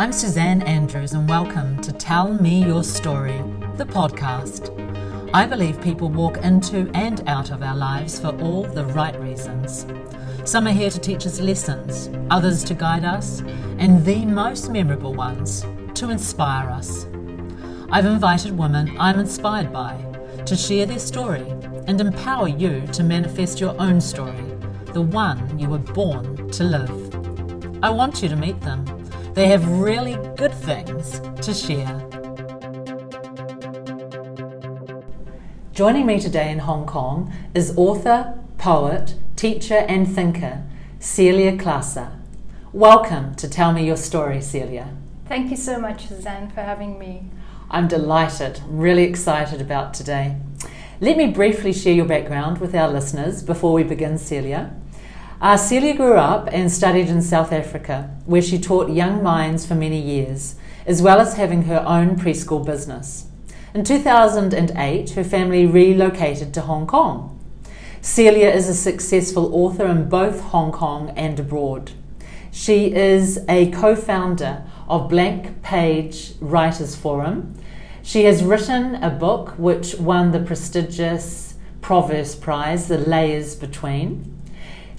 I'm Suzanne Andrews, and welcome to Tell Me Your Story, the podcast. I believe people walk into and out of our lives for all the right reasons. Some are here to teach us lessons, others to guide us, and the most memorable ones, to inspire us. I've invited women I'm inspired by to share their story and empower you to manifest your own story, the one you were born to live. I want you to meet them. They have really good things to share. Joining me today in Hong Kong is author, poet, teacher, and thinker Celia Claase. Welcome to Tell Me Your Story, Celia. Thank you so much, Suzanne, for having me. I'm delighted, really excited about today. Let me briefly share your background with our listeners before we begin, Celia. Uh, Celia grew up and studied in South Africa, where she taught young minds for many years, as well as having her own preschool business. In 2008, her family relocated to Hong Kong. Celia is a successful author in both Hong Kong and abroad. She is a co founder of Blank Page Writers Forum. She has written a book which won the prestigious Proverse Prize, The Layers Between.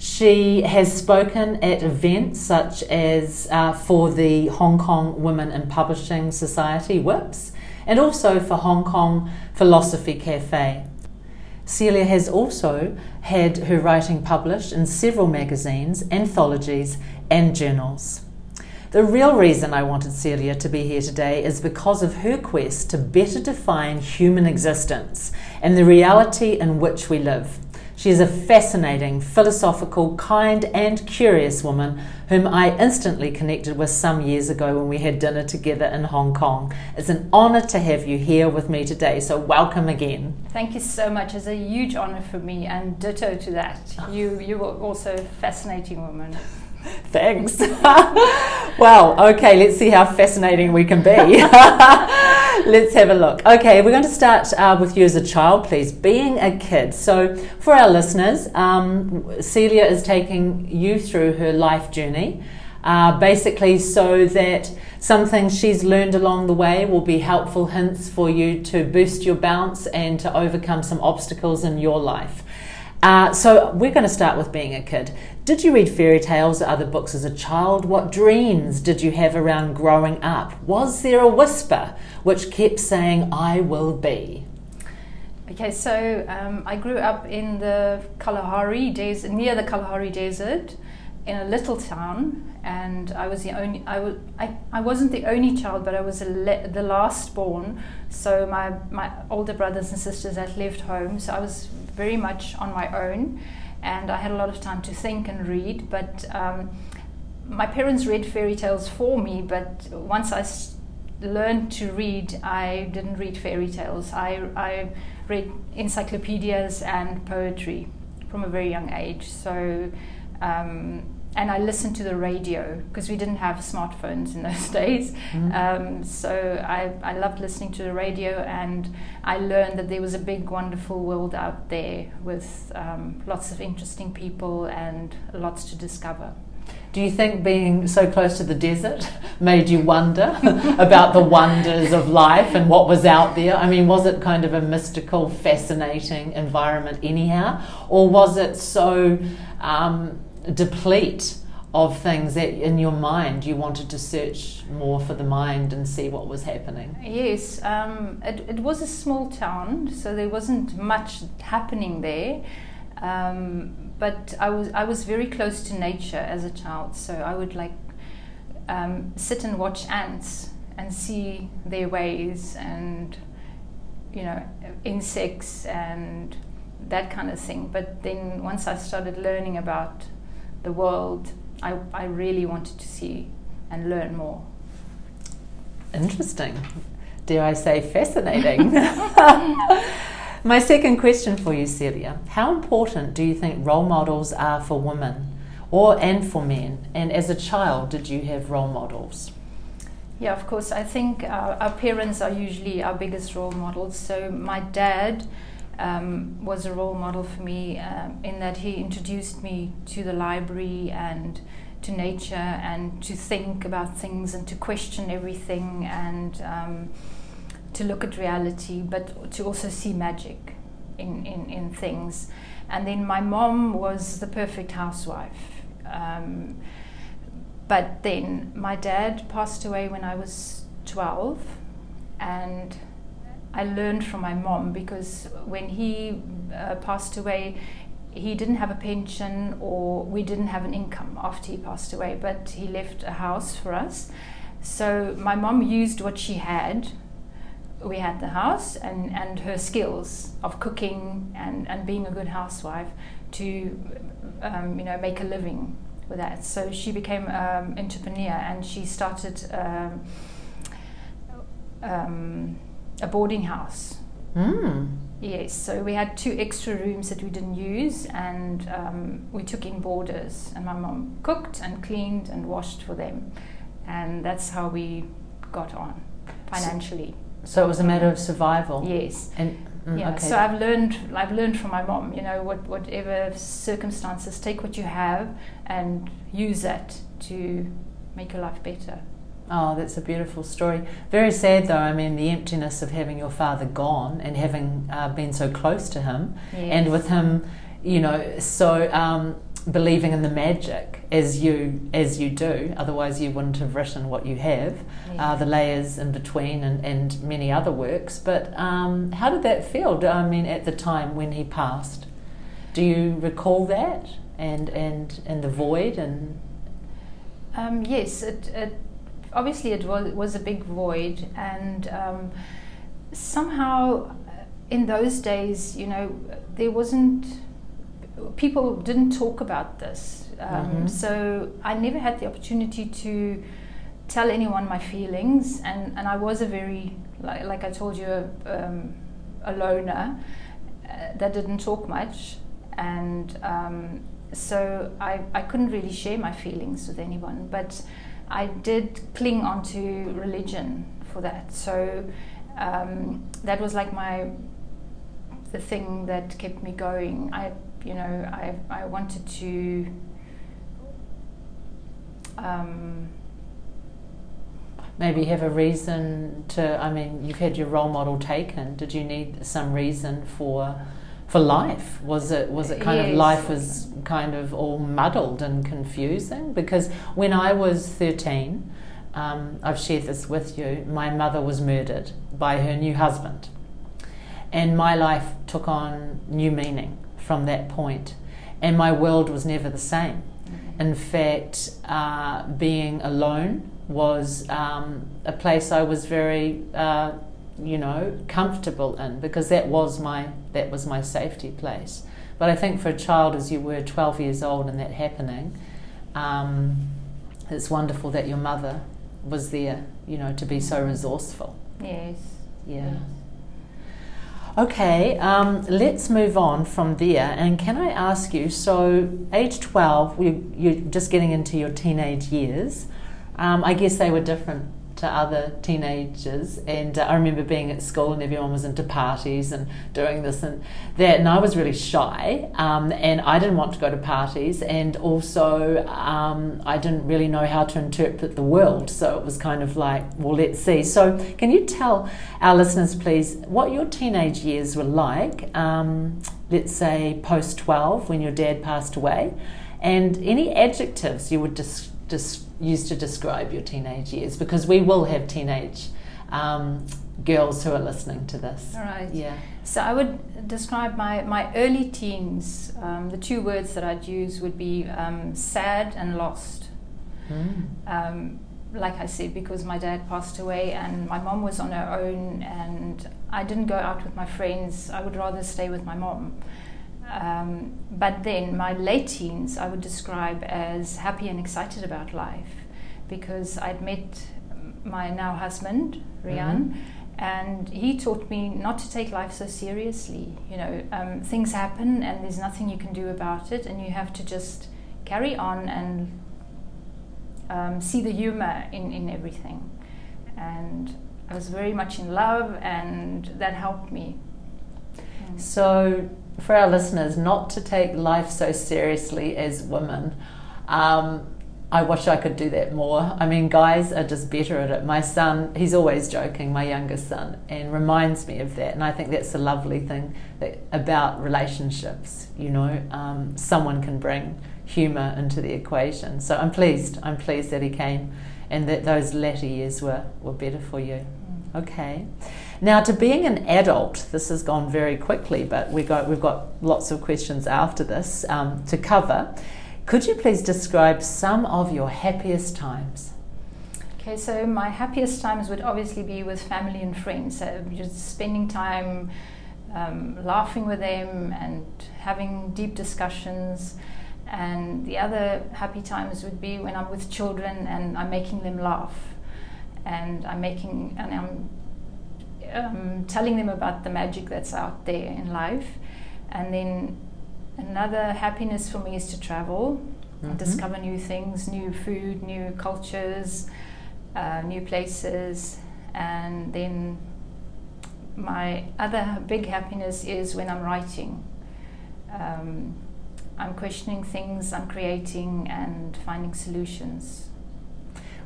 She has spoken at events such as uh, for the Hong Kong Women in Publishing Society, WIPS, and also for Hong Kong Philosophy Cafe. Celia has also had her writing published in several magazines, anthologies, and journals. The real reason I wanted Celia to be here today is because of her quest to better define human existence and the reality in which we live. She is a fascinating, philosophical, kind, and curious woman whom I instantly connected with some years ago when we had dinner together in Hong Kong. It's an honour to have you here with me today, so welcome again. Thank you so much. It's a huge honour for me, and ditto to that. You, you are also a fascinating woman. Thanks. well, okay, let's see how fascinating we can be. let's have a look. Okay, we're going to start uh, with you as a child, please. Being a kid. So, for our listeners, um, Celia is taking you through her life journey. Uh, basically, so that some things she's learned along the way will be helpful hints for you to boost your bounce and to overcome some obstacles in your life. Uh, so we're going to start with being a kid. Did you read fairy tales or other books as a child? What dreams did you have around growing up? Was there a whisper which kept saying, I will be? Okay, so um, I grew up in the Kalahari desert, near the Kalahari Desert, in a little town, and I was the only. I was. I, I wasn't the only child, but I was le- the last born. So my my older brothers and sisters had left home, so I was very much on my own and I had a lot of time to think and read. But um, my parents read fairy tales for me, but once I learned to read, I didn't read fairy tales. I, I read encyclopedias and poetry from a very young age. So, um, and I listened to the radio because we didn't have smartphones in those days. Mm-hmm. Um, so I, I loved listening to the radio, and I learned that there was a big, wonderful world out there with um, lots of interesting people and lots to discover. Do you think being so close to the desert made you wonder about the wonders of life and what was out there? I mean, was it kind of a mystical, fascinating environment, anyhow? Or was it so. Um, deplete of things that in your mind you wanted to search more for the mind and see what was happening. Yes, um, it, it, was a small town, so there wasn't much happening there. Um, but I was I was very close to nature as a child, so I would like um, sit and watch ants and see their ways and you know insects and that kind of thing. But then once I started learning about the world, I, I really wanted to see and learn more. Interesting. Dare I say, fascinating. My second question for you, Celia How important do you think role models are for women or and for men? And as a child, did you have role models? Yeah, of course. I think uh, our parents are usually our biggest role models. So, my dad um, was a role model for me um, in that he introduced me to the library and to nature and to think about things and to question everything and um, to look at reality, but to also see magic in, in, in things. And then my mom was the perfect housewife. Um, but then my dad passed away when I was 12, and I learned from my mom because when he uh, passed away, he didn't have a pension or we didn't have an income after he passed away, but he left a house for us. So my mom used what she had. We had the house and, and her skills of cooking and, and being a good housewife to um, you know make a living with that. So she became an um, entrepreneur and she started um, um, a boarding house. Mm. Yes, so we had two extra rooms that we didn't use, and um, we took in boarders, and my mom cooked and cleaned and washed for them, and that's how we got on financially. So, so it was a matter of survival. Yes. And mm, yeah, okay. so I've learned I've learned from my mom. You know, what, whatever circumstances, take what you have and use that to make your life better. Oh, that's a beautiful story. Very sad, though. I mean, the emptiness of having your father gone and having uh, been so close to him, yes. and with him, you know, so um, believing in the magic as you as you do. Otherwise, you wouldn't have written what you have, uh, the layers in between, and, and many other works. But um, how did that feel? I mean, at the time when he passed, do you recall that and and and the void and? Um, yes, it, it obviously it was, was a big void and um, somehow in those days you know there wasn't people didn't talk about this um, mm-hmm. so i never had the opportunity to tell anyone my feelings and, and i was a very like, like i told you a, um, a loner uh, that didn't talk much and um, so I, I couldn't really share my feelings with anyone but I did cling onto religion for that. So um, that was like my the thing that kept me going. I you know I I wanted to. Um, Maybe have a reason to. I mean, you've had your role model taken. Did you need some reason for? For life? Was it was it kind yes. of life was kind of all muddled and confusing? Because when I was thirteen, um, I've shared this with you. My mother was murdered by her new husband, and my life took on new meaning from that point, and my world was never the same. Mm-hmm. In fact, uh, being alone was um, a place I was very uh, you know, comfortable in because that was my that was my safety place. But I think for a child as you were 12 years old and that happening, um, it's wonderful that your mother was there, you know, to be so resourceful. Yes. Yeah. Yes. Okay, um, let's move on from there. And can I ask you? So, age 12, you're just getting into your teenage years. Um, I guess they were different to other teenagers. And uh, I remember being at school and everyone was into parties and doing this and that. And I was really shy um, and I didn't want to go to parties. And also, um, I didn't really know how to interpret the world. So it was kind of like, well, let's see. So, can you tell our listeners, please, what your teenage years were like? Um, let's say post 12 when your dad passed away. And any adjectives you would dis- use to describe your teenage years? Because we will have teenage um, girls who are listening to this. All right. Yeah. So I would describe my, my early teens, um, the two words that I'd use would be um, sad and lost. Mm. like I said, because my dad passed away and my mom was on her own, and I didn't go out with my friends. I would rather stay with my mom. Um, but then my late teens I would describe as happy and excited about life because I'd met my now husband, Rian, mm-hmm. and he taught me not to take life so seriously. You know, um, things happen and there's nothing you can do about it, and you have to just carry on and um, see the humor in, in everything. And I was very much in love, and that helped me. So, for our listeners, not to take life so seriously as women. Um, I wish I could do that more. I mean, guys are just better at it. My son, he's always joking, my youngest son, and reminds me of that. And I think that's a lovely thing that, about relationships. You know, um, someone can bring humour into the equation. So I'm pleased. I'm pleased that he came, and that those latter years were were better for you. Mm. Okay. Now, to being an adult, this has gone very quickly, but we got, we've got lots of questions after this um, to cover. Could you please describe some of your happiest times? Okay, so my happiest times would obviously be with family and friends. So just spending time um, laughing with them and having deep discussions. And the other happy times would be when I'm with children and I'm making them laugh, and I'm making and I'm um, telling them about the magic that's out there in life. And then another happiness for me is to travel mm-hmm. and discover new things, new food, new cultures, uh, new places. And then my other big happiness is when I'm writing. Um, I'm questioning things, I'm creating and finding solutions.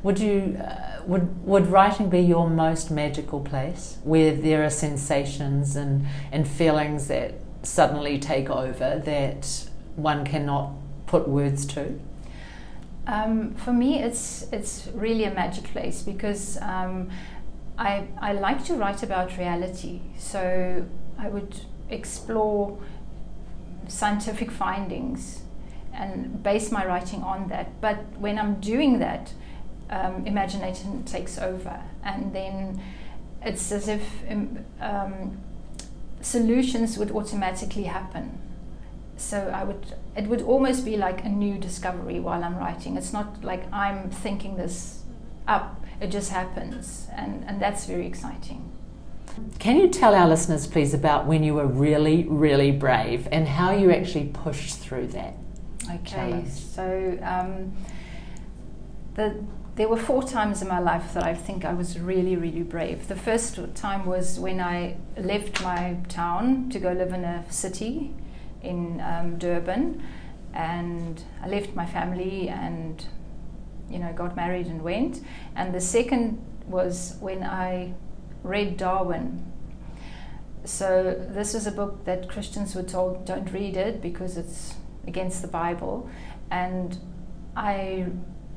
Would you uh, would would writing be your most magical place, where there are sensations and and feelings that suddenly take over that one cannot put words to? Um, for me, it's it's really a magic place because um, I I like to write about reality. So I would explore scientific findings and base my writing on that. But when I'm doing that, um, imagination takes over, and then it's as if um, um, solutions would automatically happen. So I would, it would almost be like a new discovery while I'm writing. It's not like I'm thinking this up; it just happens, and and that's very exciting. Can you tell our listeners, please, about when you were really, really brave and how you actually pushed through that? Okay, challenge? so um, the there were four times in my life that I think I was really, really brave. The first time was when I left my town to go live in a city in um, Durban, and I left my family and you know got married and went. And the second was when I read Darwin. So this was a book that Christians were told don't read it because it's against the Bible, and I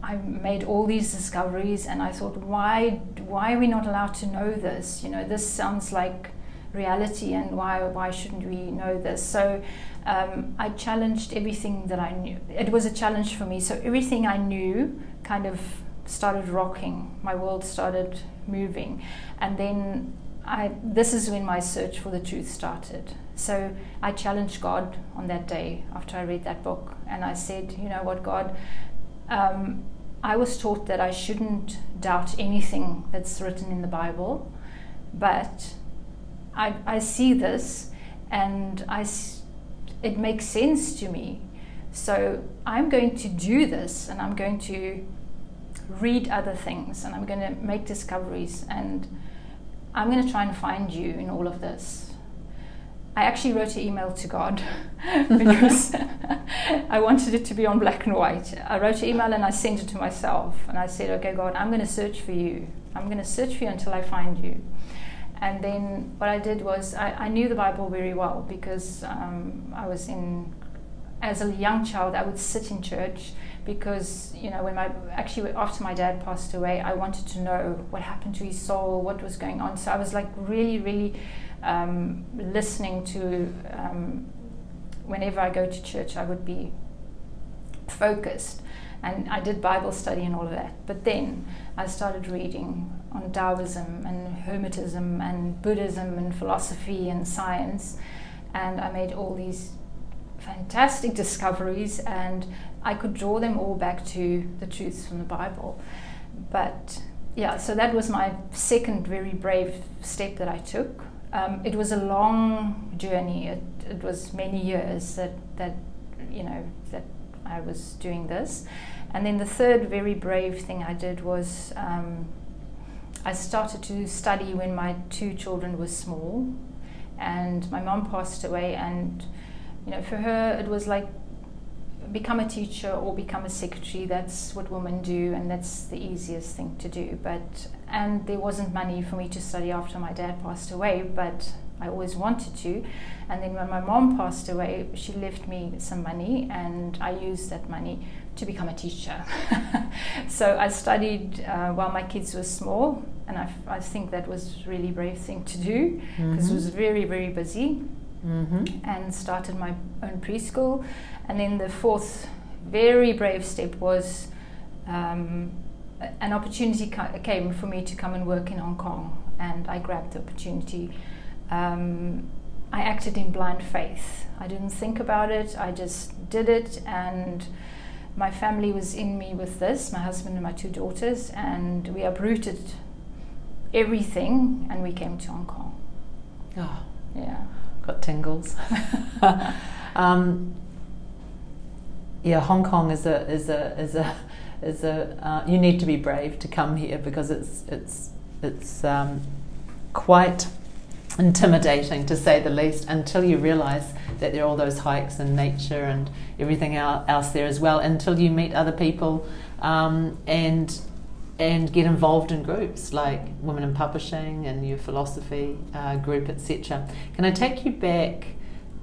I made all these discoveries, and I thought, why why are we not allowed to know this? You know, this sounds like reality, and why why shouldn't we know this? So um, I challenged everything that I knew. It was a challenge for me. So everything I knew kind of started rocking. My world started moving, and then I. This is when my search for the truth started. So I challenged God on that day after I read that book, and I said, you know what, God um, I was taught that I shouldn't doubt anything that's written in the Bible, but I, I see this and I, it makes sense to me. So I'm going to do this and I'm going to read other things and I'm going to make discoveries and I'm going to try and find you in all of this. I actually wrote an email to God because I wanted it to be on black and white. I wrote an email and I sent it to myself. And I said, Okay, God, I'm going to search for you. I'm going to search for you until I find you. And then what I did was I, I knew the Bible very well because um, I was in, as a young child, I would sit in church because, you know, when my, actually after my dad passed away, I wanted to know what happened to his soul, what was going on. So I was like really, really um, listening to, um, whenever I go to church, I would be focused. And I did Bible study and all of that. But then I started reading on Taoism and Hermetism and Buddhism and philosophy and science. And I made all these fantastic discoveries, and I could draw them all back to the truths from the Bible. But yeah, so that was my second very brave step that I took. Um, it was a long journey. It, it, was many years that, that, you know, that I was doing this. And then the third very brave thing I did was um, I started to study when my two children were small. And my mom passed away, and, you know, for her, it was like become a teacher or become a secretary. That's what women do, and that's the easiest thing to do. But and there wasn't money for me to study after my dad passed away, but I always wanted to. And then when my mom passed away, she left me some money, and I used that money to become a teacher. so I studied uh, while my kids were small, and I, I think that was really brave thing to do because mm-hmm. it was very very busy. Mm-hmm. And started my own preschool, and then the fourth very brave step was um, an opportunity ca- came for me to come and work in Hong Kong, and I grabbed the opportunity. Um, I acted in blind faith. I didn't think about it. I just did it, and my family was in me with this. My husband and my two daughters, and we uprooted everything, and we came to Hong Kong. Oh, yeah, got tingles. um, yeah, Hong Kong is a is a is a is a uh, you need to be brave to come here because it's it's it's um, quite intimidating to say the least until you realize that there are all those hikes and nature and everything else there as well until you meet other people um, and and get involved in groups like Women in Publishing and your philosophy uh, group, etc. Can I take you back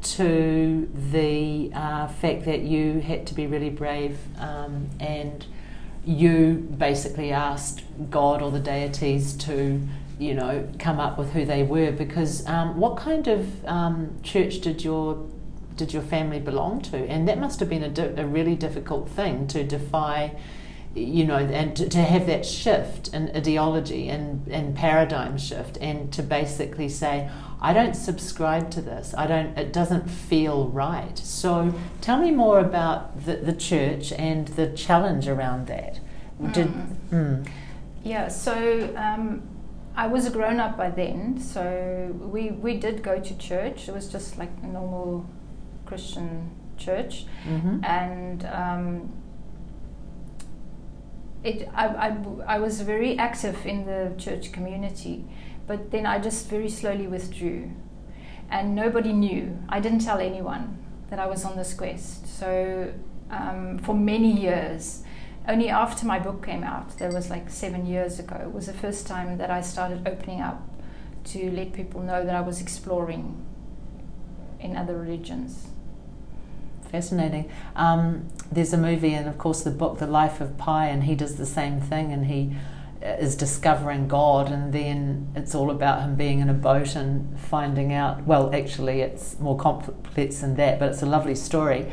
to the uh, fact that you had to be really brave um, and you basically asked God or the deities to, you know, come up with who they were. Because um, what kind of um, church did your did your family belong to? And that must have been a, di- a really difficult thing to defy you know, and to, to, have that shift in ideology and, and paradigm shift, and to basically say, I don't subscribe to this. I don't. It doesn't feel right. So, tell me more about the, the church and the challenge around that. Did, mm. Mm. Yeah. So. Um, I was a grown up by then, so we, we did go to church. It was just like a normal Christian church, mm-hmm. and um, it, I, I, I was very active in the church community, but then I just very slowly withdrew. And nobody knew. I didn't tell anyone that I was on this quest. So um, for many years, only after my book came out, that was like seven years ago, was the first time that I started opening up to let people know that I was exploring in other religions fascinating. Um, there's a movie and of course the book, The Life of Pi, and he does the same thing, and he uh, is discovering God, and then it's all about him being in a boat and finding out. Well, actually, it's more complex than that, but it's a lovely story.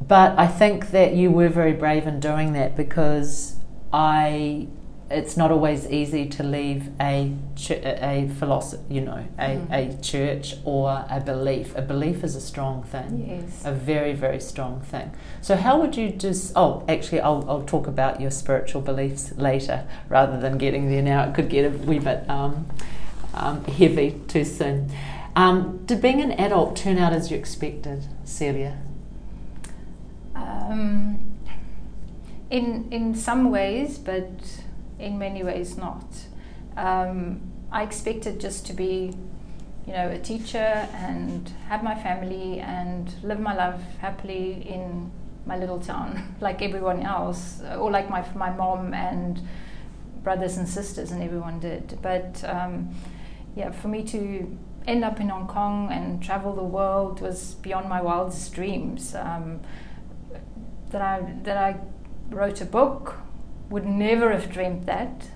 But I think that you were very brave in doing that because I it's not always easy to leave a ch- a philosophy, you know, a, mm. a church or a belief. A belief is a strong thing, yes, a very very strong thing. So how would you just? Oh, actually, I'll I'll talk about your spiritual beliefs later, rather than getting there now. It could get a wee bit um, um, heavy too soon. Um, did being an adult turn out as you expected, Celia? Um, in in some ways, but in many ways not. Um, I expected just to be, you know, a teacher and have my family and live my life happily in my little town, like everyone else, or like my my mom and brothers and sisters and everyone did. But um, yeah, for me to end up in Hong Kong and travel the world was beyond my wildest dreams. Um, that I that I wrote a book would never have dreamed that.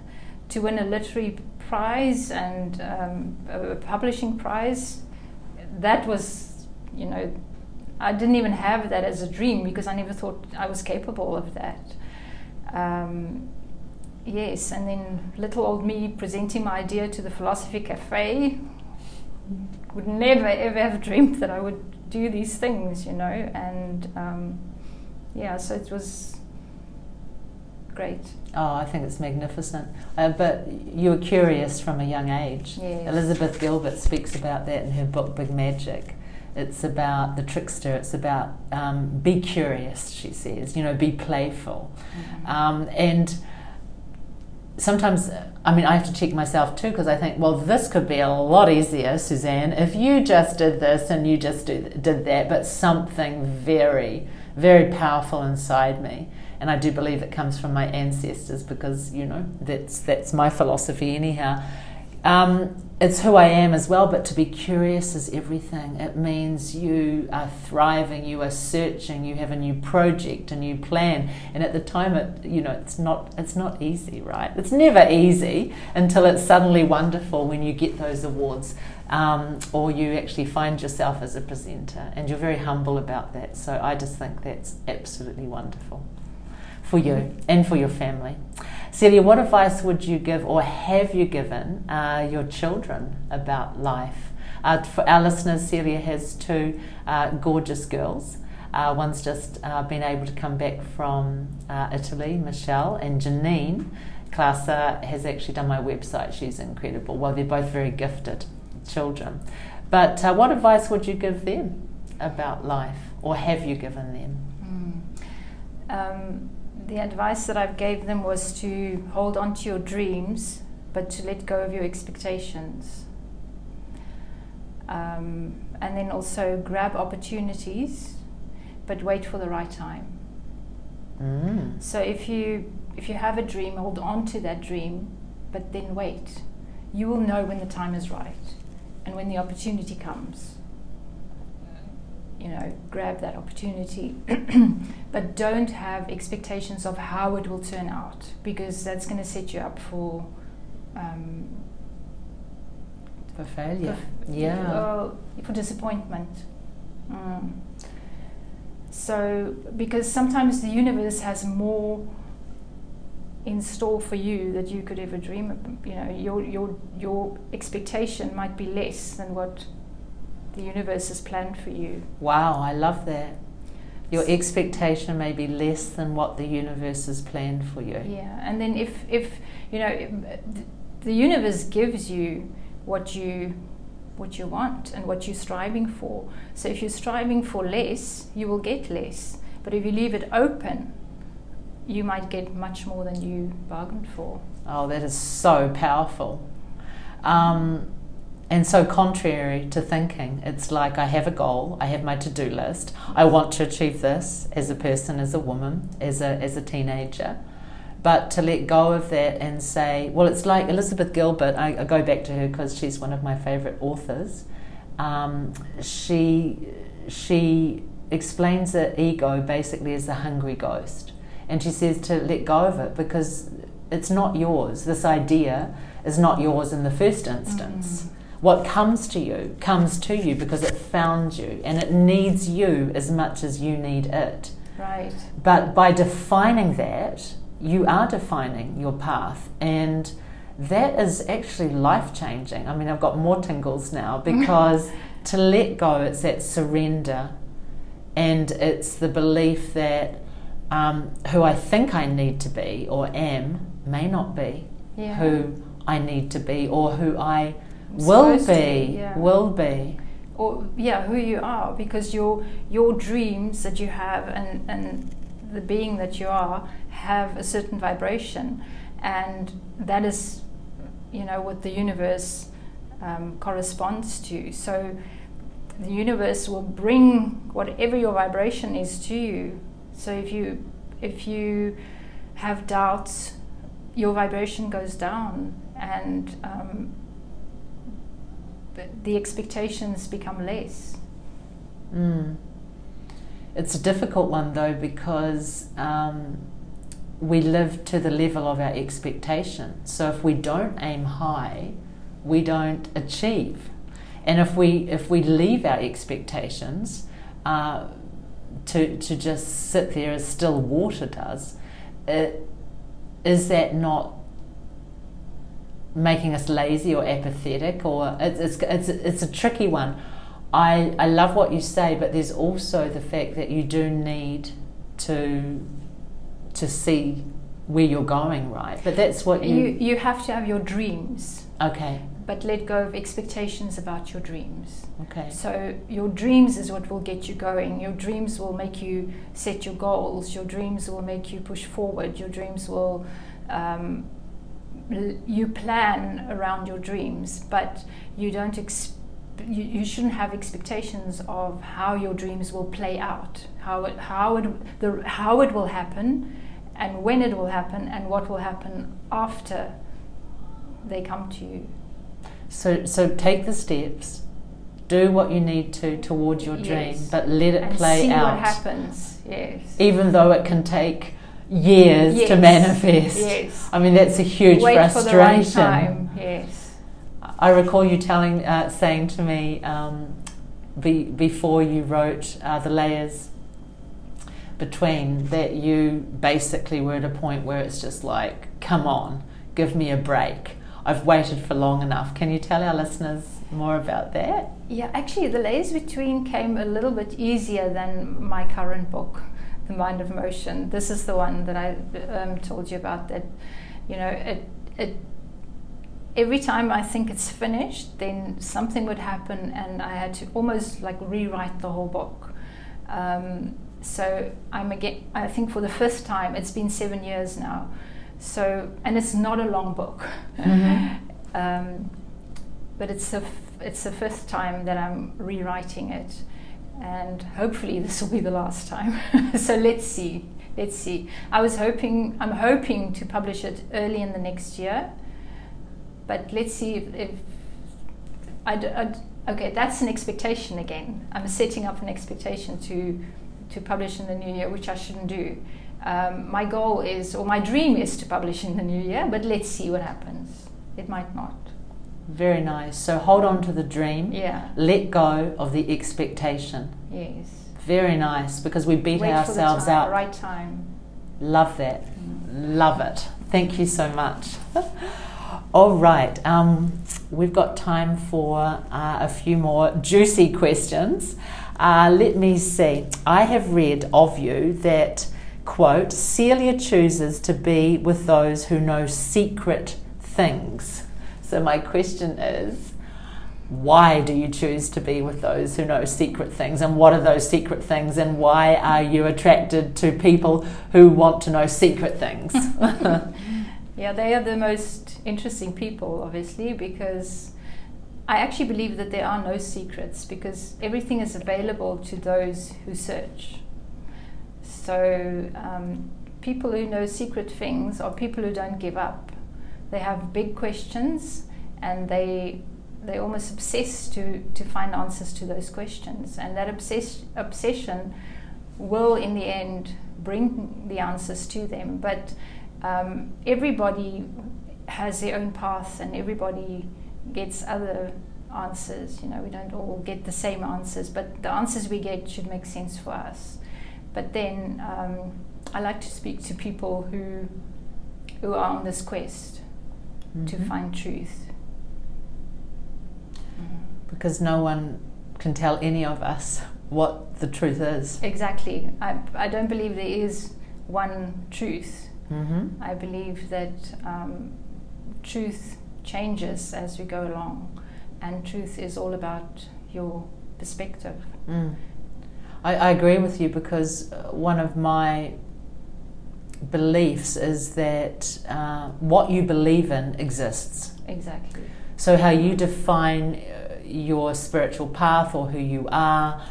To win a literary prize and um, a publishing prize, that was, you know, I didn't even have that as a dream because I never thought I was capable of that. Um, yes, and then little old me presenting my idea to the Philosophy Cafe would never ever have dreamed that I would do these things, you know, and um, yeah, so it was great. Oh, I think it's magnificent. Uh, but you were curious from a young age. Yes. Elizabeth Gilbert speaks about that in her book Big Magic. It's about the trickster. It's about um, be curious, she says. You know, be playful. Mm-hmm. Um, and sometimes, I mean, I have to check myself too because I think, well, this could be a lot easier, Suzanne, if you just did this and you just did, did that, but something very very powerful inside me. And I do believe it comes from my ancestors because, you know, that's, that's my philosophy anyhow. Um, it's who I am as well, but to be curious is everything. It means you are thriving, you are searching, you have a new project, a new plan, and at the time, it you know it's not it's not easy, right? It's never easy until it's suddenly wonderful when you get those awards, um, or you actually find yourself as a presenter, and you're very humble about that. So I just think that's absolutely wonderful for you and for your family. Celia, what advice would you give or have you given uh, your children about life? Uh, for our listeners, Celia has two uh, gorgeous girls. Uh, one's just uh, been able to come back from uh, Italy, Michelle, and Janine Claase has actually done my website. She's incredible. Well, they're both very gifted children. But what advice would you give them about life, or have you given them? Mm. Um, the advice that I've gave them was to hold on to your dreams, but to let go of your expectations. Um, and then also grab opportunities, but wait for the right time. Mm. So if you if you have a dream, hold on to that dream, but then wait. You will know when the time is right, and when the opportunity comes you know, grab that opportunity. but don't have expectations of how it will turn out because that's going to set you up for um, for failure. For, yeah. Uh, for disappointment. Mm. So, because sometimes the universe has more in store for you that you could ever dream of. You know, your your your expectation might be less than what the universe has planned for you. Wow, I love that. Your expectation may be less than what the universe has planned for you. Yeah, and then if, if you know, the universe gives you what you what you want and what you're striving for. So if you're striving for less, you will get less. But if you leave it open, you might get much more than you bargained for. Oh, that is so powerful. Um, and so contrary to thinking it's like i have a goal i have my to-do list i want to achieve this as a person as a woman as a as a teenager. But to let go of that and say well it's like elizabeth gilbert i, I go back to her because she's one of my favorite authors. Um, she she explains that ego basically as a hungry ghost. And she says to let go of it because it's not yours. This idea is not yours in the first instance. Mm-hmm what comes to you comes to you because it found you and it needs you as much as you need it. Right. But by defining that, you are defining your path and that is actually life changing. I mean, I've got more tingles now because to let go, it's that surrender and it's the belief that um, who I think I need to be or am may not be yeah. who I need to be or who I will be, be yeah. will be or yeah who you are because your your dreams that you have and and the being that you are have a certain vibration. And that is you know what the universe um, corresponds to. So the universe will bring whatever your vibration is to you. So if you if you have doubts your vibration goes down. And um, the expectations become less. Mm. It's a difficult one though because um, we live to the level of our expectation. So if we don't aim high, we don't achieve. And if we if we leave our expectations uh, to to just sit there as still water does, it, is that not making us lazy or apathetic or it's, it's, it's, it's a tricky one. I, I love what you say, but there's also the fact that you do need to to see where you're going, right? But that's what you you, you have to have your dreams. Okay. But let go of expectations about your dreams. Okay. So your dreams is what will get you going. Your dreams will make you set your goals. Your dreams will make you push forward. Your dreams will um, you plan around your dreams, but you don't ex- you, you shouldn't have expectations of how your dreams will play out, how it, how it, the, how it will happen, and when it will happen, and what will happen after they come to you. So, so take the steps, do what you need to towards your dream, Yes. but let it and play see out. what happens. Yes. Even though it can take years to manifest. Yes. I mean, that's a huge Wait frustration. for the right time. Yes. I recall you telling, uh, saying to me um, be, before you wrote uh, the layers between that you basically were at a point where it's just like, come on, give me a break. I've waited for long enough. Can you tell our listeners more about that? Yeah, actually, the layers between came a little bit easier than my current book, The Mind of Motion. This is the one that I um, told you about. That you know, it it every time I think it's finished, then something would happen, and I had to almost like rewrite the whole book. Um, so I'm again. I think for the first time, it's been seven years now. So and it's not a long book. Mhm. um, but it's the f- it's the first time that I'm rewriting it, and hopefully this will be the last time. so let's see, let's see. I was hoping I'm hoping to publish it early in the next year, but let's see if, if I, d- I d- okay that's an expectation again. I'm setting up an expectation to to publish in the new year, which I shouldn't do. Um, my goal is, or my dream is to publish in the new year, but let's see what happens. It might not. Very nice. So hold on to the dream. Yeah. Let go of the expectation. Yes. Very nice because we beat Wait ourselves for the time, up. right time. Love that. Love it. Thank you so much. All right. Um, we've got time for uh, a few more juicy questions. Uh, let me see. I have read of you that, quote, Celia chooses to be with those who know secret things. So, my question is why do you choose to be with those who know secret things? And what are those secret things? And why are you attracted to people who want to know secret things? Yeah, they are the most interesting people, obviously, because I actually believe that there are no secrets because everything is available to those who search. So, um, people who know secret things are people who don't give up. They have big questions and they they almost obsess to, to find answers to those questions. And that obsess, obsession will, in the end, bring the answers to them. But um, everybody has their own path and everybody gets other answers. You know, we don't all get the same answers, but the answers we get should make sense for us. But then um, I like to speak to people who who are on this quest to Mhm. find truth. Because no one can tell any of us what the truth is. Exactly. I, I don't believe there is one truth. hmm I believe that um, truth changes as we go along, and truth is all about your perspective. Mm. I, I agree with you because uh, one of my beliefs is that uh, what you believe in exists. Exactly. So, how you define uh, your spiritual path or who you are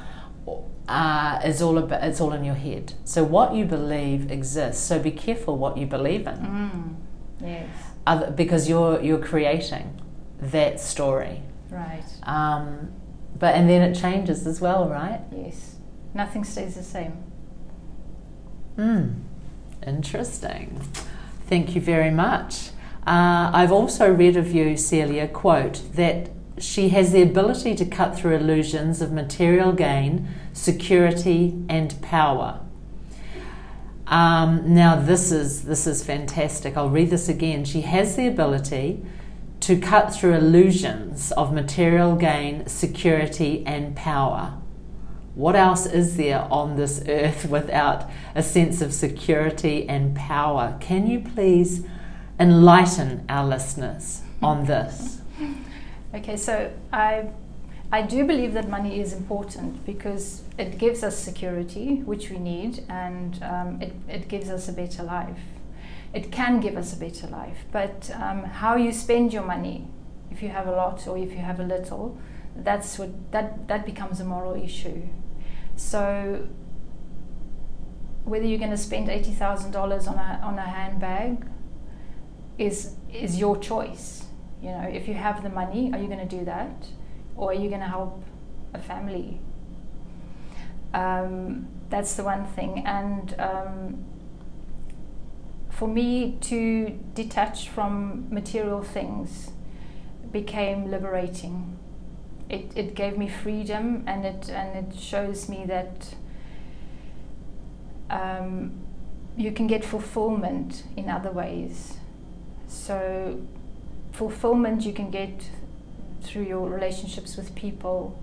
uh, is all about, it's all in your head. So, what you believe exists. So, be careful what you believe in, Mm. Yes. Other, because you're you're creating that story. Right. Um, but and then it changes as well, right? Yes. Nothing stays the same. Hmm. Interesting. Thank you very much. Uh, I've also read of you, Celia, quote, that she has the ability to cut through illusions of material gain, security, and power. Um, now this is this is fantastic. I'll read this again. She has the ability to cut through illusions of material gain, security, and power. What else is there on this earth without a sense of security and power? Can you please enlighten our listeners on this? Okay, so I, I do believe that money is important because it gives us security, which we need, and um, it, it gives us a better life. It can give us a better life, but um, how you spend your money, if you have a lot or if you have a little, that's what that that becomes a moral issue. So whether you're going to spend eighty thousand dollars on a on a handbag is is your choice. You know, if you have the money, are you going to do that, or are you going to help a family? Um, that's the one thing, and um, for me to detach from material things became liberating. It, it gave me freedom, and it and it shows me that um, you can get fulfillment in other ways. So, fulfillment you can get through your relationships with people,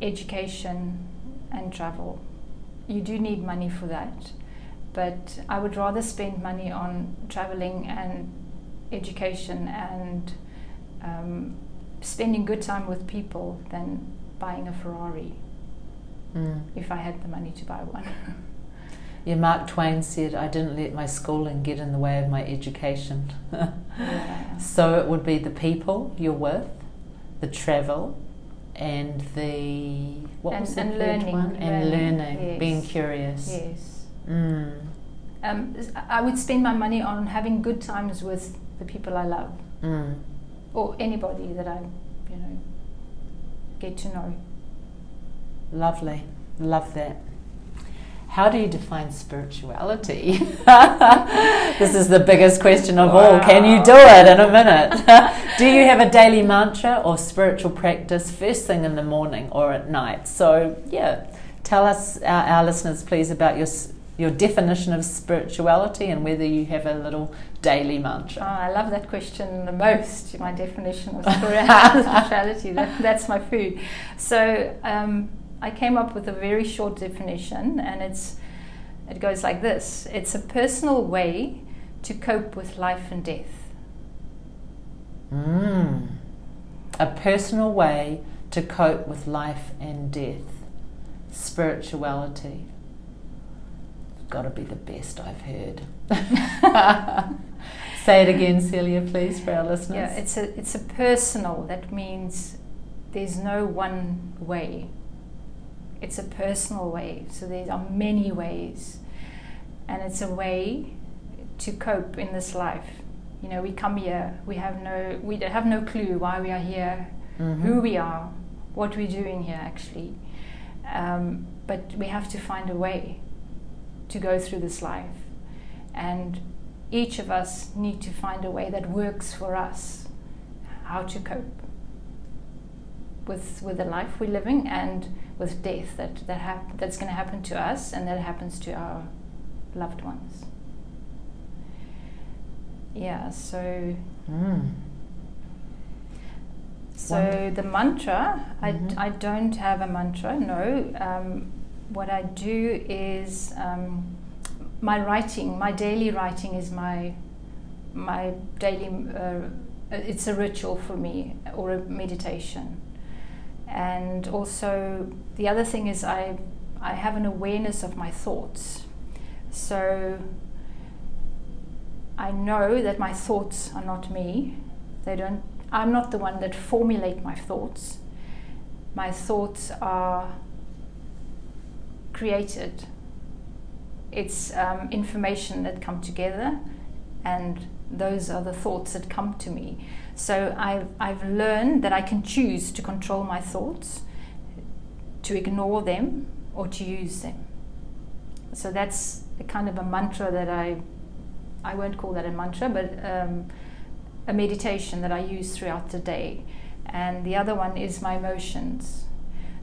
education, and travel. You do need money for that, but I would rather spend money on traveling and education and um, spending good time with people than buying a Ferrari Mm. if I had the money to buy one. Yeah, Mark Twain said, I didn't let my schooling get in the way of my education. yeah. So it would be the people you're with, the travel, and the what And- was the and third learning, one? And learning, learning, yes. being curious. Yes. Mm. Um, I would spend my money on having good times with the people I love, Mm. Or anybody that I, you know, get to know. Lovely, love that. How do you define spirituality? this is the biggest question of all. Can you do it in a minute? do you have a daily mantra or spiritual practice first thing in the morning or at night? So, yeah, tell us, our, our listeners, please, about your your definition of spirituality and whether you have a little daily Oh. I love that question the most. My definition of spirituality. That, that's my food. So um, I came up with a very short definition, and it's it goes like this: It's a personal way to cope with life and death. Mm. A personal way to cope with life and death. Spirituality. It's got to be the best I've heard. Say it again, Celia, please, for our listeners. Yeah, it's a it's a personal. That means there's no one way. It's a personal way. So there are many ways, and it's a way to cope in this life. You know, we come here. We have no we have no clue why we are here, Mhm. who we are, what we're doing here actually. Um, but we have to find a way to go through this life, and each of us need to find a way that works for us how to cope with with the life we're living and with death that that hap- that's going to happen to us and that happens to our loved ones yeah so Mm. so Wonderful. the mantra I, Mhm. I don't have a mantra no um, what I do is um, my writing my daily writing is my my daily uh, it's a ritual for me or a meditation. And also the other thing is I I have an awareness of my thoughts. So I know that my thoughts are not me. They don't I'm not the one that formulate my thoughts. My thoughts are created it's um, information that come together and those are the thoughts that come to me. So I've, I've learned that i can choose to control my thoughts to ignore them or to use them. So that's a kind of a mantra that i i won't call that a mantra but um, a meditation that i use throughout the day. And the other one is my emotions.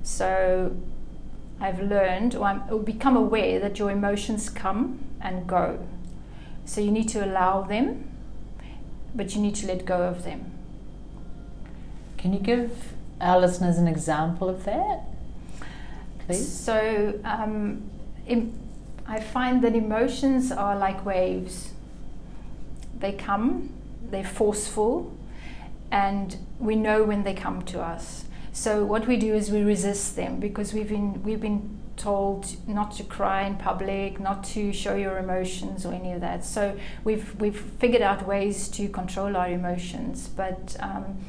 So I've learned or, I'm, or become aware that your emotions come and go. So you need to allow them, but you need to let go of them. Can you give our listeners an example of that, please? So um, I find that emotions are like waves. They come, they're forceful, and we know when they come to us. So what we do is we resist them because we've been we've been told not to cry in public, not to show your emotions or any of that. So we've we've figured out ways to control our emotions, but um,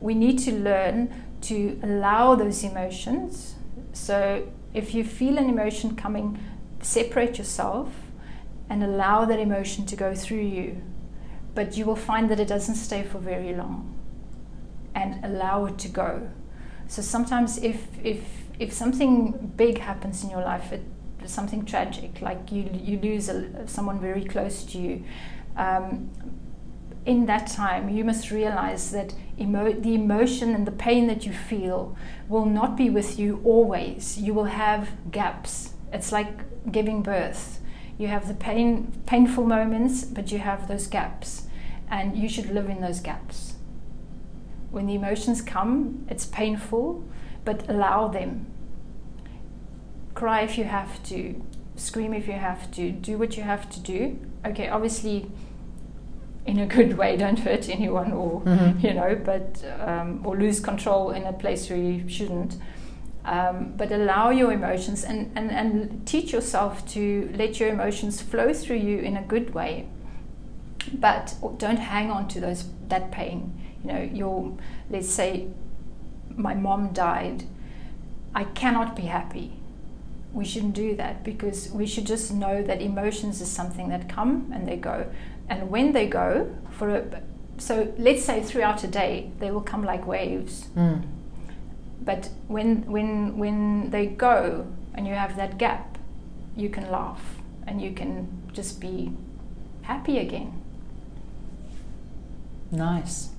we need to learn to allow those emotions. So if you feel an emotion coming, separate yourself and allow that emotion to go through you. But you will find that it doesn't stay for very long. And allow it to go. So sometimes if if if something big happens in your life, it, something tragic, like you you lose a, someone very close to you, um, in that time, you must realize that emo- the emotion and the pain that you feel will not be with you always. You will have gaps. It's like giving birth. You have the pain, painful moments, but you have those gaps, and you should live in those gaps. When the emotions come, it's painful, but allow them. Cry if you have to, scream if you have to, do what you have to do. Okay, obviously in a good way, don't hurt anyone or mm-hmm. you know, but um, or lose control in a place where you shouldn't. Um, but allow your emotions and, and, and teach yourself to let your emotions flow through you in a good way. But don't hang on to those that pain. You know, your let's say my mom died. I cannot be happy. We shouldn't do that because we should just know that emotions is something that come and they go and when they go for a so let's say throughout a day they will come like waves mm. but when when when they go and you have that gap you can laugh and you can just be happy again nice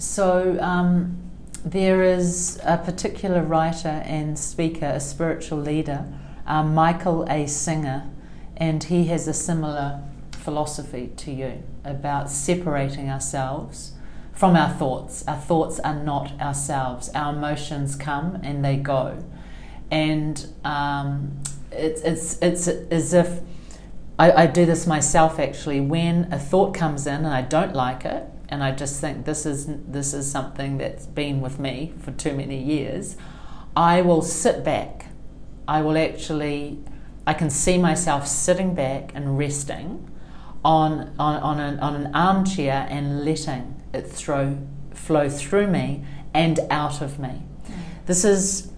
so um, there is a particular writer and speaker a spiritual leader um, michael a singer and he has a similar philosophy to you about separating ourselves from our thoughts. Our thoughts are not ourselves. Our emotions come and they go, and um, it's it's it's as if I, I do this myself actually. When a thought comes in and I don't like it, and I just think this is this is something that's been with me for too many years, I will sit back. I will actually I can see myself sitting back and resting on, on, on, an, on an armchair and letting it throw, flow through me and out of me. This is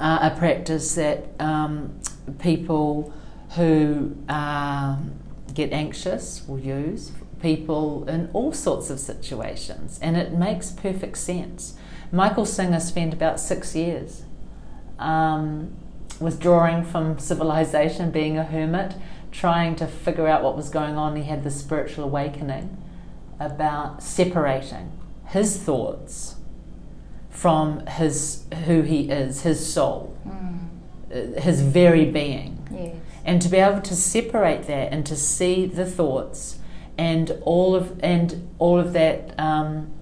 uh, a practice that um, people who um, get anxious will use, people in all sorts of situations, and it makes perfect sense. Michael Singer spent about six years um, withdrawing from civilization, being a hermit trying to figure out what was going on, he had this spiritual awakening about separating his thoughts from his who he is, his soul, mm. his very being. Yes. And to be able to separate that and to see the thoughts and all of and all of that um,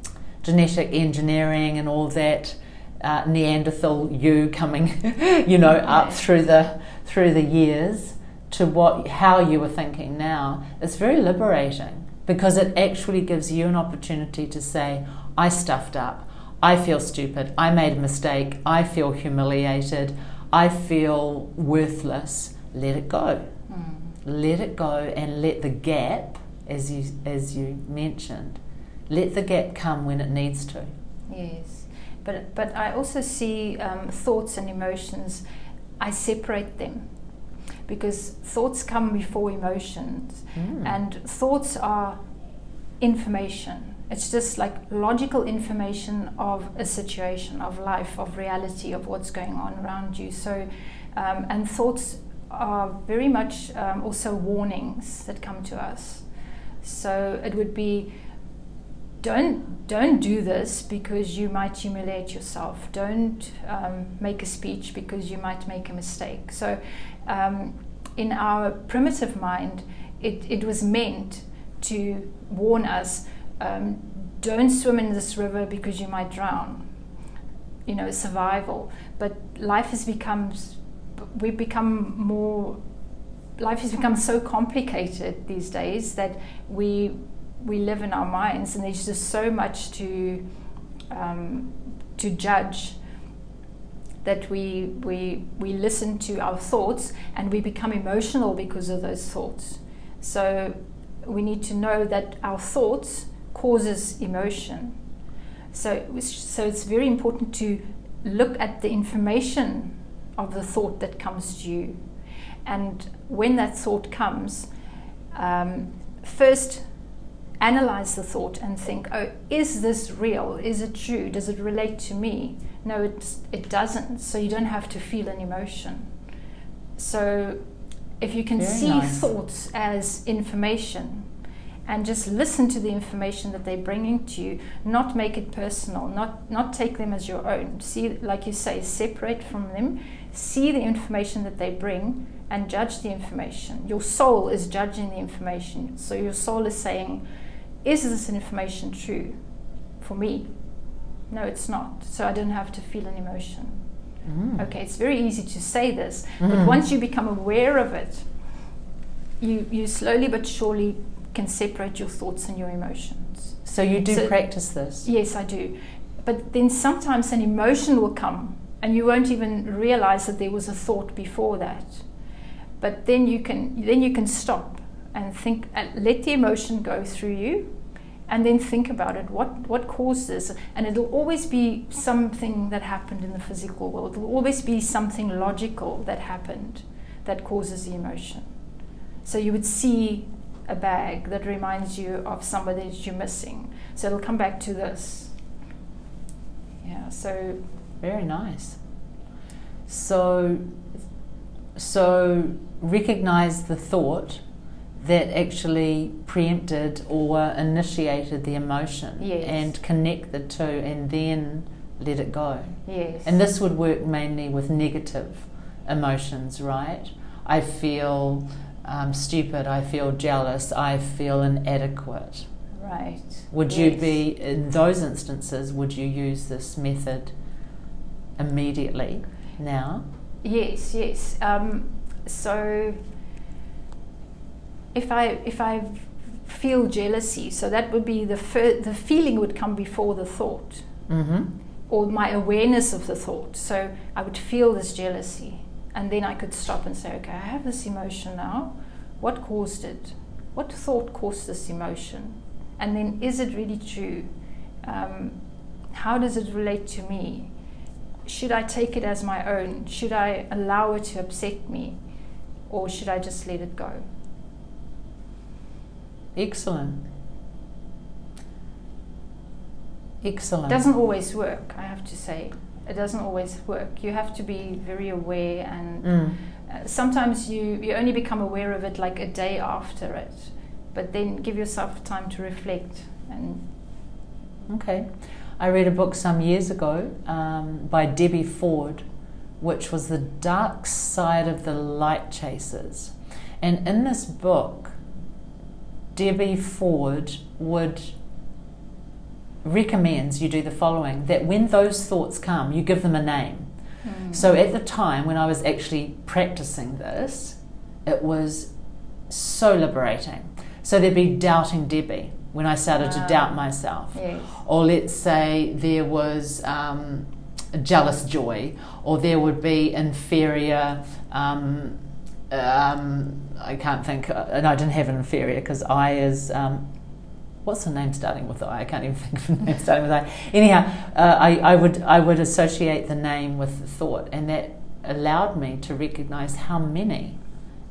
genetic engineering and all that uh, Neanderthal you coming, you know, up through the through the years to what how you were thinking now, it's very liberating because it actually gives you an opportunity to say, I stuffed up, I feel stupid, I made a mistake, I feel humiliated, I feel worthless. Let it go. Mm. Let it go and let the gap, as you as you mentioned, let the gap come when it needs to. Yes, but but I also see um, thoughts and emotions. I separate them because thoughts come before emotions, mm. and thoughts are information. It's just like logical information of a situation, of life, of reality, of what's going on around you. So, um, and thoughts are very much um, also warnings that come to us. So it would be don't don't do this because you might humiliate yourself. Don't um, make a speech because you might make a mistake. So, um, in our primitive mind, it, it was meant to warn us: um, don't swim in this river because you might drown. You know, survival. But life has become we've become more life has become so complicated these days that we we live in our minds, and there's just so much to um, to judge that we we we listen to our thoughts and we become emotional because of those thoughts. So we need to know that our thoughts causes emotion. So, so it's very important to look at the information of the thought that comes to you. And when that thought comes, um, first analyze the thought and think, oh, is this real? Is it true? Does it relate to me? No, it, it doesn't. So you don't have to feel an emotion. So if you can Very see nice. thoughts as information and just listen to the information that they're bringing to you, not make it personal, not, not take them as your own. See, like you say, separate from them, see the information that they bring and judge the information. Your soul is judging the information. So your soul is saying, is this information true for me? No, it's not. So I don't have to feel an emotion. Mm. Okay, it's very easy to say this, mm. but once you become aware of it, you, you slowly but surely can separate your thoughts and your emotions. So you do so, practice this? Yes, I do. But then sometimes an emotion will come and you won't even realize that there was a thought before that. But then you can then you can stop and think and let the emotion go through you and then think about it. What what caused this? And it'll always be something that happened in the physical world. It'll always be something logical that happened that causes the emotion. So you would see a bag that reminds you of somebody that you're missing. So it'll come back to this. Yeah so very nice. So so recognize the thought that actually preempted or initiated the emotion yes. and connect the two and then let it go. Yes. And this would work mainly with negative emotions, right? I feel um, stupid, I feel jealous, I feel inadequate. Right. Would yes. you be, in those instances, would you use this method immediately now? Yes, yes. Um, so if I if I feel jealousy, so that would be the fir- the feeling would come before the thought, mm-hmm. or my awareness of the thought. So I would feel this jealousy, and then I could stop and say, okay, I have this emotion now. What caused it? What thought caused this emotion? And then, is it really true? Um, how does it relate to me? Should I take it as my own? Should I allow it to upset me? Or should I just let it go? Excellent. Excellent. It doesn't always work, I have to say. It doesn't always work. You have to be very aware, and mm. uh, sometimes you, you only become aware of it like a day after it. But then give yourself time to reflect. And okay, I read a book some years ago um, by Debbie Ford, which was the dark side of the light chasers. And in this book, Debbie Ford would recommends you do the following that when those thoughts come, you give them a name. Mm. So at the time when I was actually practicing this, it was so liberating. So there'd be doubting Debbie when I started to doubt myself. Yes. Or let's say there was um, jealous joy, or there would be inferior um, um, I can't think, uh, and I didn't have an inferior because I is. Um, what's the name starting with I? I can't even think of the name starting with I. Anyhow, uh, I, I would I would associate the name with the thought, and that allowed me to recognise how many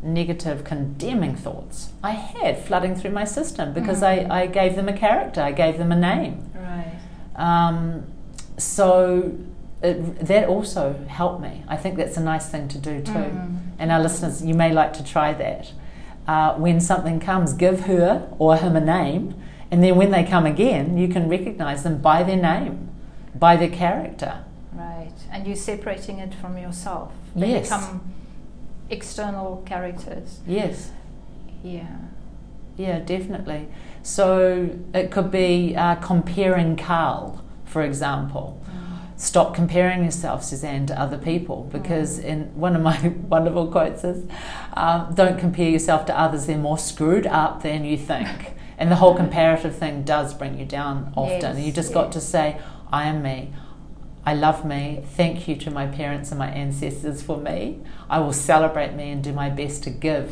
negative, condemning thoughts I had flooding through my system because mm. I, I gave them a character, I gave them a name. Right. Um, so it, that also helped me. I think that's a nice thing to do too. Mm. And our listeners, you may like to try that. Uh, when something comes, give her or him a name, and then when they come again, you can recognize them by their name, by their character. Right, and you're separating it from yourself. They yes. become external characters. Yes. Yeah. Yeah, definitely. So it could be uh, comparing Carl, for example stop comparing yourself, Suzanne, to other people. Because mm. in one of my wonderful quotes is, um, "Don't compare yourself to others; they're more screwed up than you think." and the whole comparative thing does bring you down often. Yes, you just yes. got to say, "I am me." I love me. Thank you to my parents and my ancestors for me. I will celebrate me and do my best to give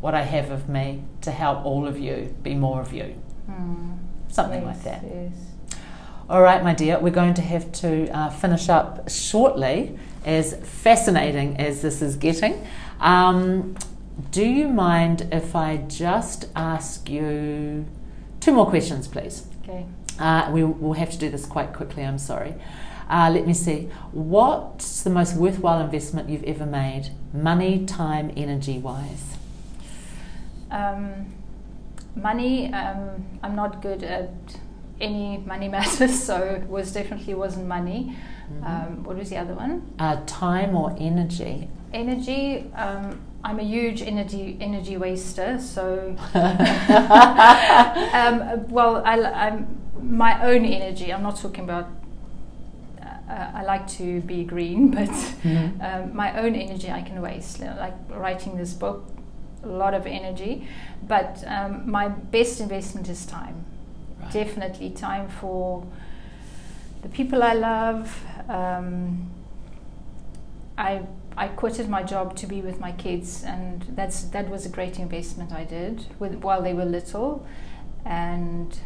what I have of me to help all of you be more of you. Mm. Something yes, like that. Yes. All right, my dear, we're going to have to uh, finish up shortly, as fascinating as this is getting. Um, do you mind if I just ask you two more questions, please? Okay. Uh, we will have to do this quite quickly, I'm sorry. Uh, let me see. What's the most worthwhile investment you've ever made, money, time, energy wise? Um, money, um, I'm not good at any money matters, so it was definitely wasn't money. Mm-hmm. Um, what was the other one? Uh, time or energy? Energy. Um, I'm a huge energy energy waster, so um, well, I, am my own energy. I'm not talking about. Uh, I like to be green, but mm-hmm. um, my own energy I can waste. Like writing this book, a lot of energy, but um, my best investment is time. Right. Definitely time for the people I love. Um, I I quitted my job to be with my kids, and that's that was a great investment I did with, while they were little, and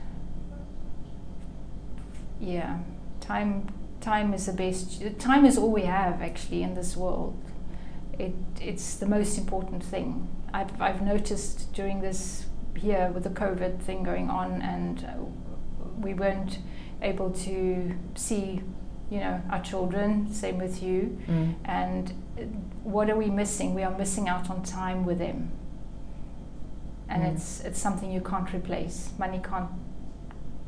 yeah, time time is the best. Time is all we have actually in this world. It it's the most important thing. I've I've noticed during this year with the COVID thing going on, and we weren't able to see you know our children same with you mm. and what are we missing we are missing out on time with them and mm. it's it's something you can't replace money can't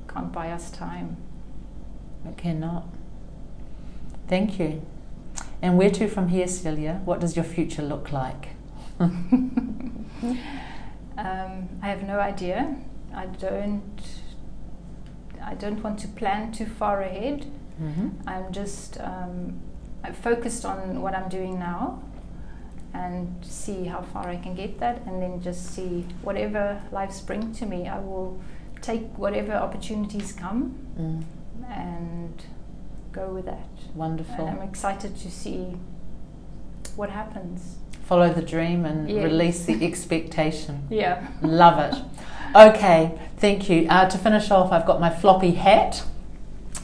can't buy us time it cannot thank you and where to from here celia what does your future look like um, i have no idea i don't i don't want to plan too far ahead Mm-hmm. I'm just um, I'm focused on what I'm doing now and see how far I can get that, and then just see whatever life brings to me. I will take whatever opportunities come mm. And go with that. Wonderful. And I'm excited to see what happens. Follow the dream and yeah. release the expectation. Yeah. Love it. Okay, thank you. Uh, to finish off, I've got my floppy hat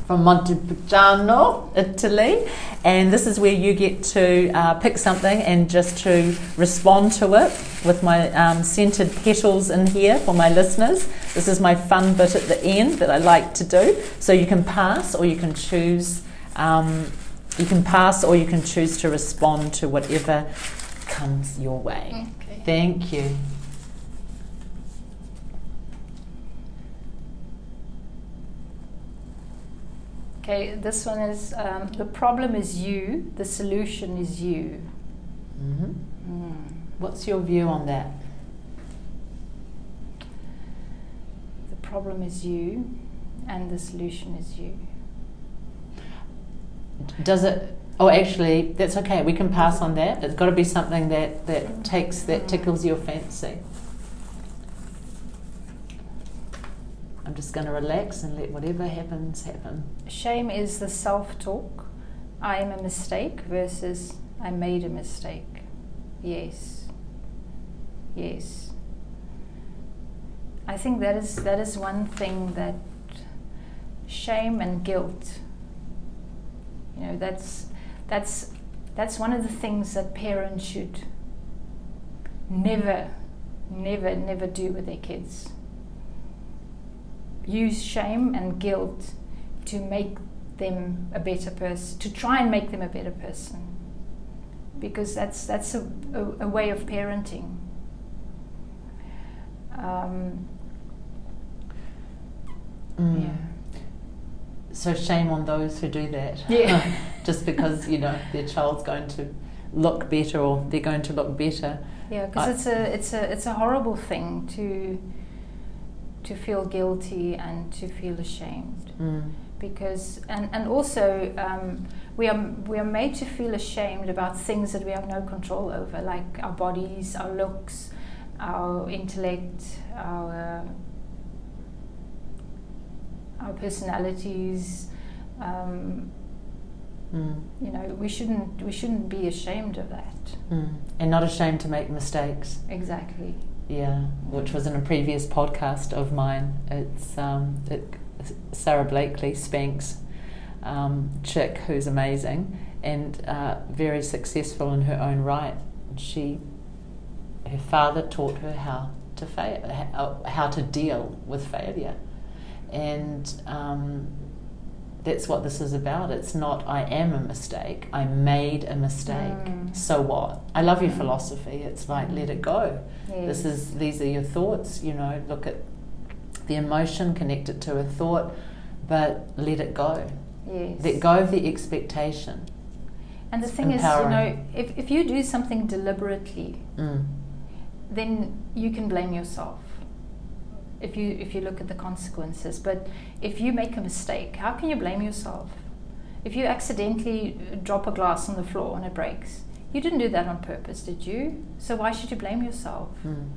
from Montepulciano, Italy. And this is where you get to uh, pick something and just to respond to it with my um, scented petals in here for my listeners. This is my fun bit at the end that I like to do. So you can pass or you can choose. Um, you can pass or you can choose to respond to whatever comes your way. Okay. Thank you. Okay, this one is um, the problem is you, the solution is you. Mm-hmm. Mm. What's your view on that? The problem is you, and the solution is you. Does it? Oh, actually, that's okay. We can pass on that. It's got to be something that that takes that tickles your fancy. I'm just going to relax and let whatever happens happen. Shame is the self talk. I am a mistake versus I made a mistake. Yes. Yes. I think that is that is one thing that shame and guilt you know that's that's that's one of the things that parents should never never never do with their kids use shame and guilt to make them a better person, to try and make them a better person. Because that's, that's a, a, a way of parenting. Um, mm. Yeah. So shame on those who do that. Yeah. Just because, you know, their child's going to look better or they're going to look better. Yeah, because it's a it's a it's a horrible thing to to feel guilty and to feel ashamed. Mm. Because and and also um, we are we are made to feel ashamed about things that we have no control over, like our bodies, our looks, our intellect, our our personalities. Um, mm. You know, we shouldn't we shouldn't be ashamed of that, mm. and not ashamed to make mistakes. Exactly yeah, which was in a previous podcast of mine. It's um, it Sara Blakely, Spanx um, chick, who's amazing and uh, very successful in her own right. She, her father taught her how to fail, how to deal with failure, and um, that's what this is about. It's not I am a mistake. I made a mistake. Mm. So what? I love your mm. philosophy. It's like let it go. Yes. This is these are your thoughts. You know, look at the emotion, connect it to a thought, but let it go. Yes. Let go of the expectation. And the thing empowering. is, you know, if, if you do something deliberately, mm. then you can blame yourself if you if you look at the consequences. But if you make a mistake, how can you blame yourself? If you accidentally drop a glass on the floor and it breaks, you didn't do that on purpose, did you? So why should you blame yourself? Mm.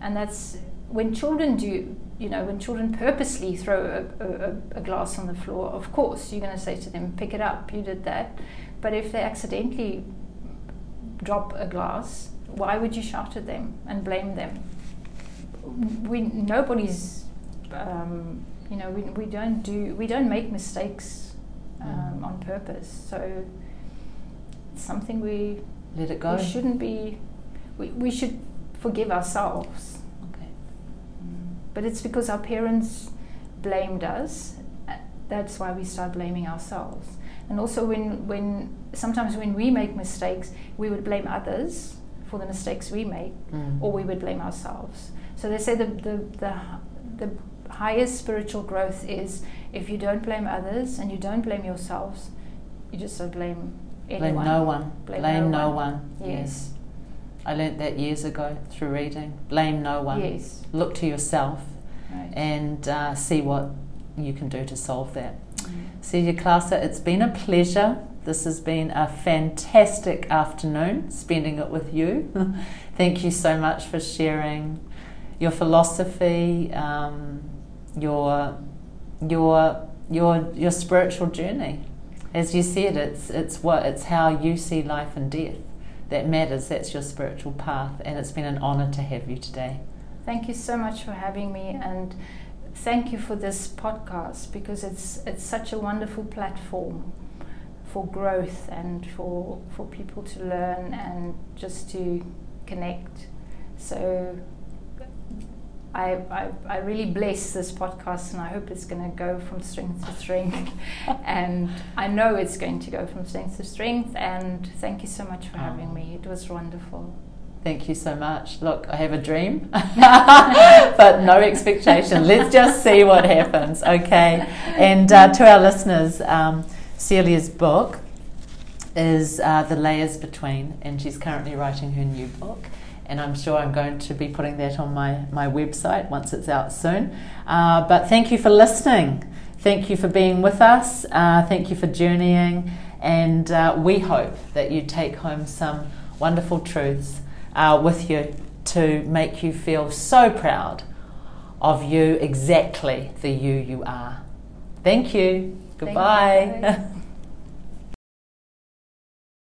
And that's when children do, you know, when children purposely throw a, a, a glass on the floor, of course, you're going to say to them, pick it up, you did that. But if they accidentally drop a glass, why would you shout at them and blame them? We nobody's um, you know we, we don't do we don't make mistakes um, on purpose. So it's something we let it go. we shouldn't be we, we should forgive ourselves. Okay. Mm. but it's because our parents blamed us. That's why we start blaming ourselves. And also when when sometimes when we make mistakes we would blame others for the mistakes we make mm. or we would blame ourselves so they say the, the, the, the highest spiritual growth is if you don't blame others and you don't blame yourselves, you just don't blame anyone. Blame no one. Blame, blame no, no, one. one. Yes. yes. I learnt that years ago through reading. Blame no one. Yes. Look to yourself right. and uh, see what you can do to solve that. Mm. Celia Claase, it's been a pleasure. This has been a fantastic afternoon spending it with you. Thank you so much for sharing your philosophy, um, your your your your spiritual journey. As you said, it's it's what it's how you see life and death that matters. That's your spiritual path, and it's been an honour to have you today. Thank you so much for having me, and thank you for this podcast because it's it's such a wonderful platform for growth and for for people to learn and just to connect. So I, I, I, really bless this podcast and I hope it's going to go from strength to strength. and I know it's going to go from strength to strength. And thank you so much for having me. It was wonderful. Thank you so much. Look, I have a dream, but no expectation. Let's just see what happens, okay? And uh, to our listeners, um, Celia's book is uh, The Layers Between, and she's currently writing her new book and I'm sure I'm going to be putting that on my, my website once it's out soon. Uh, but thank you for listening. Thank you for being with us. Uh, thank you for journeying. And uh, we hope that you take home some wonderful truths uh, with you to make you feel so proud of you, exactly the you you are. Thank you. Goodbye. Thank you.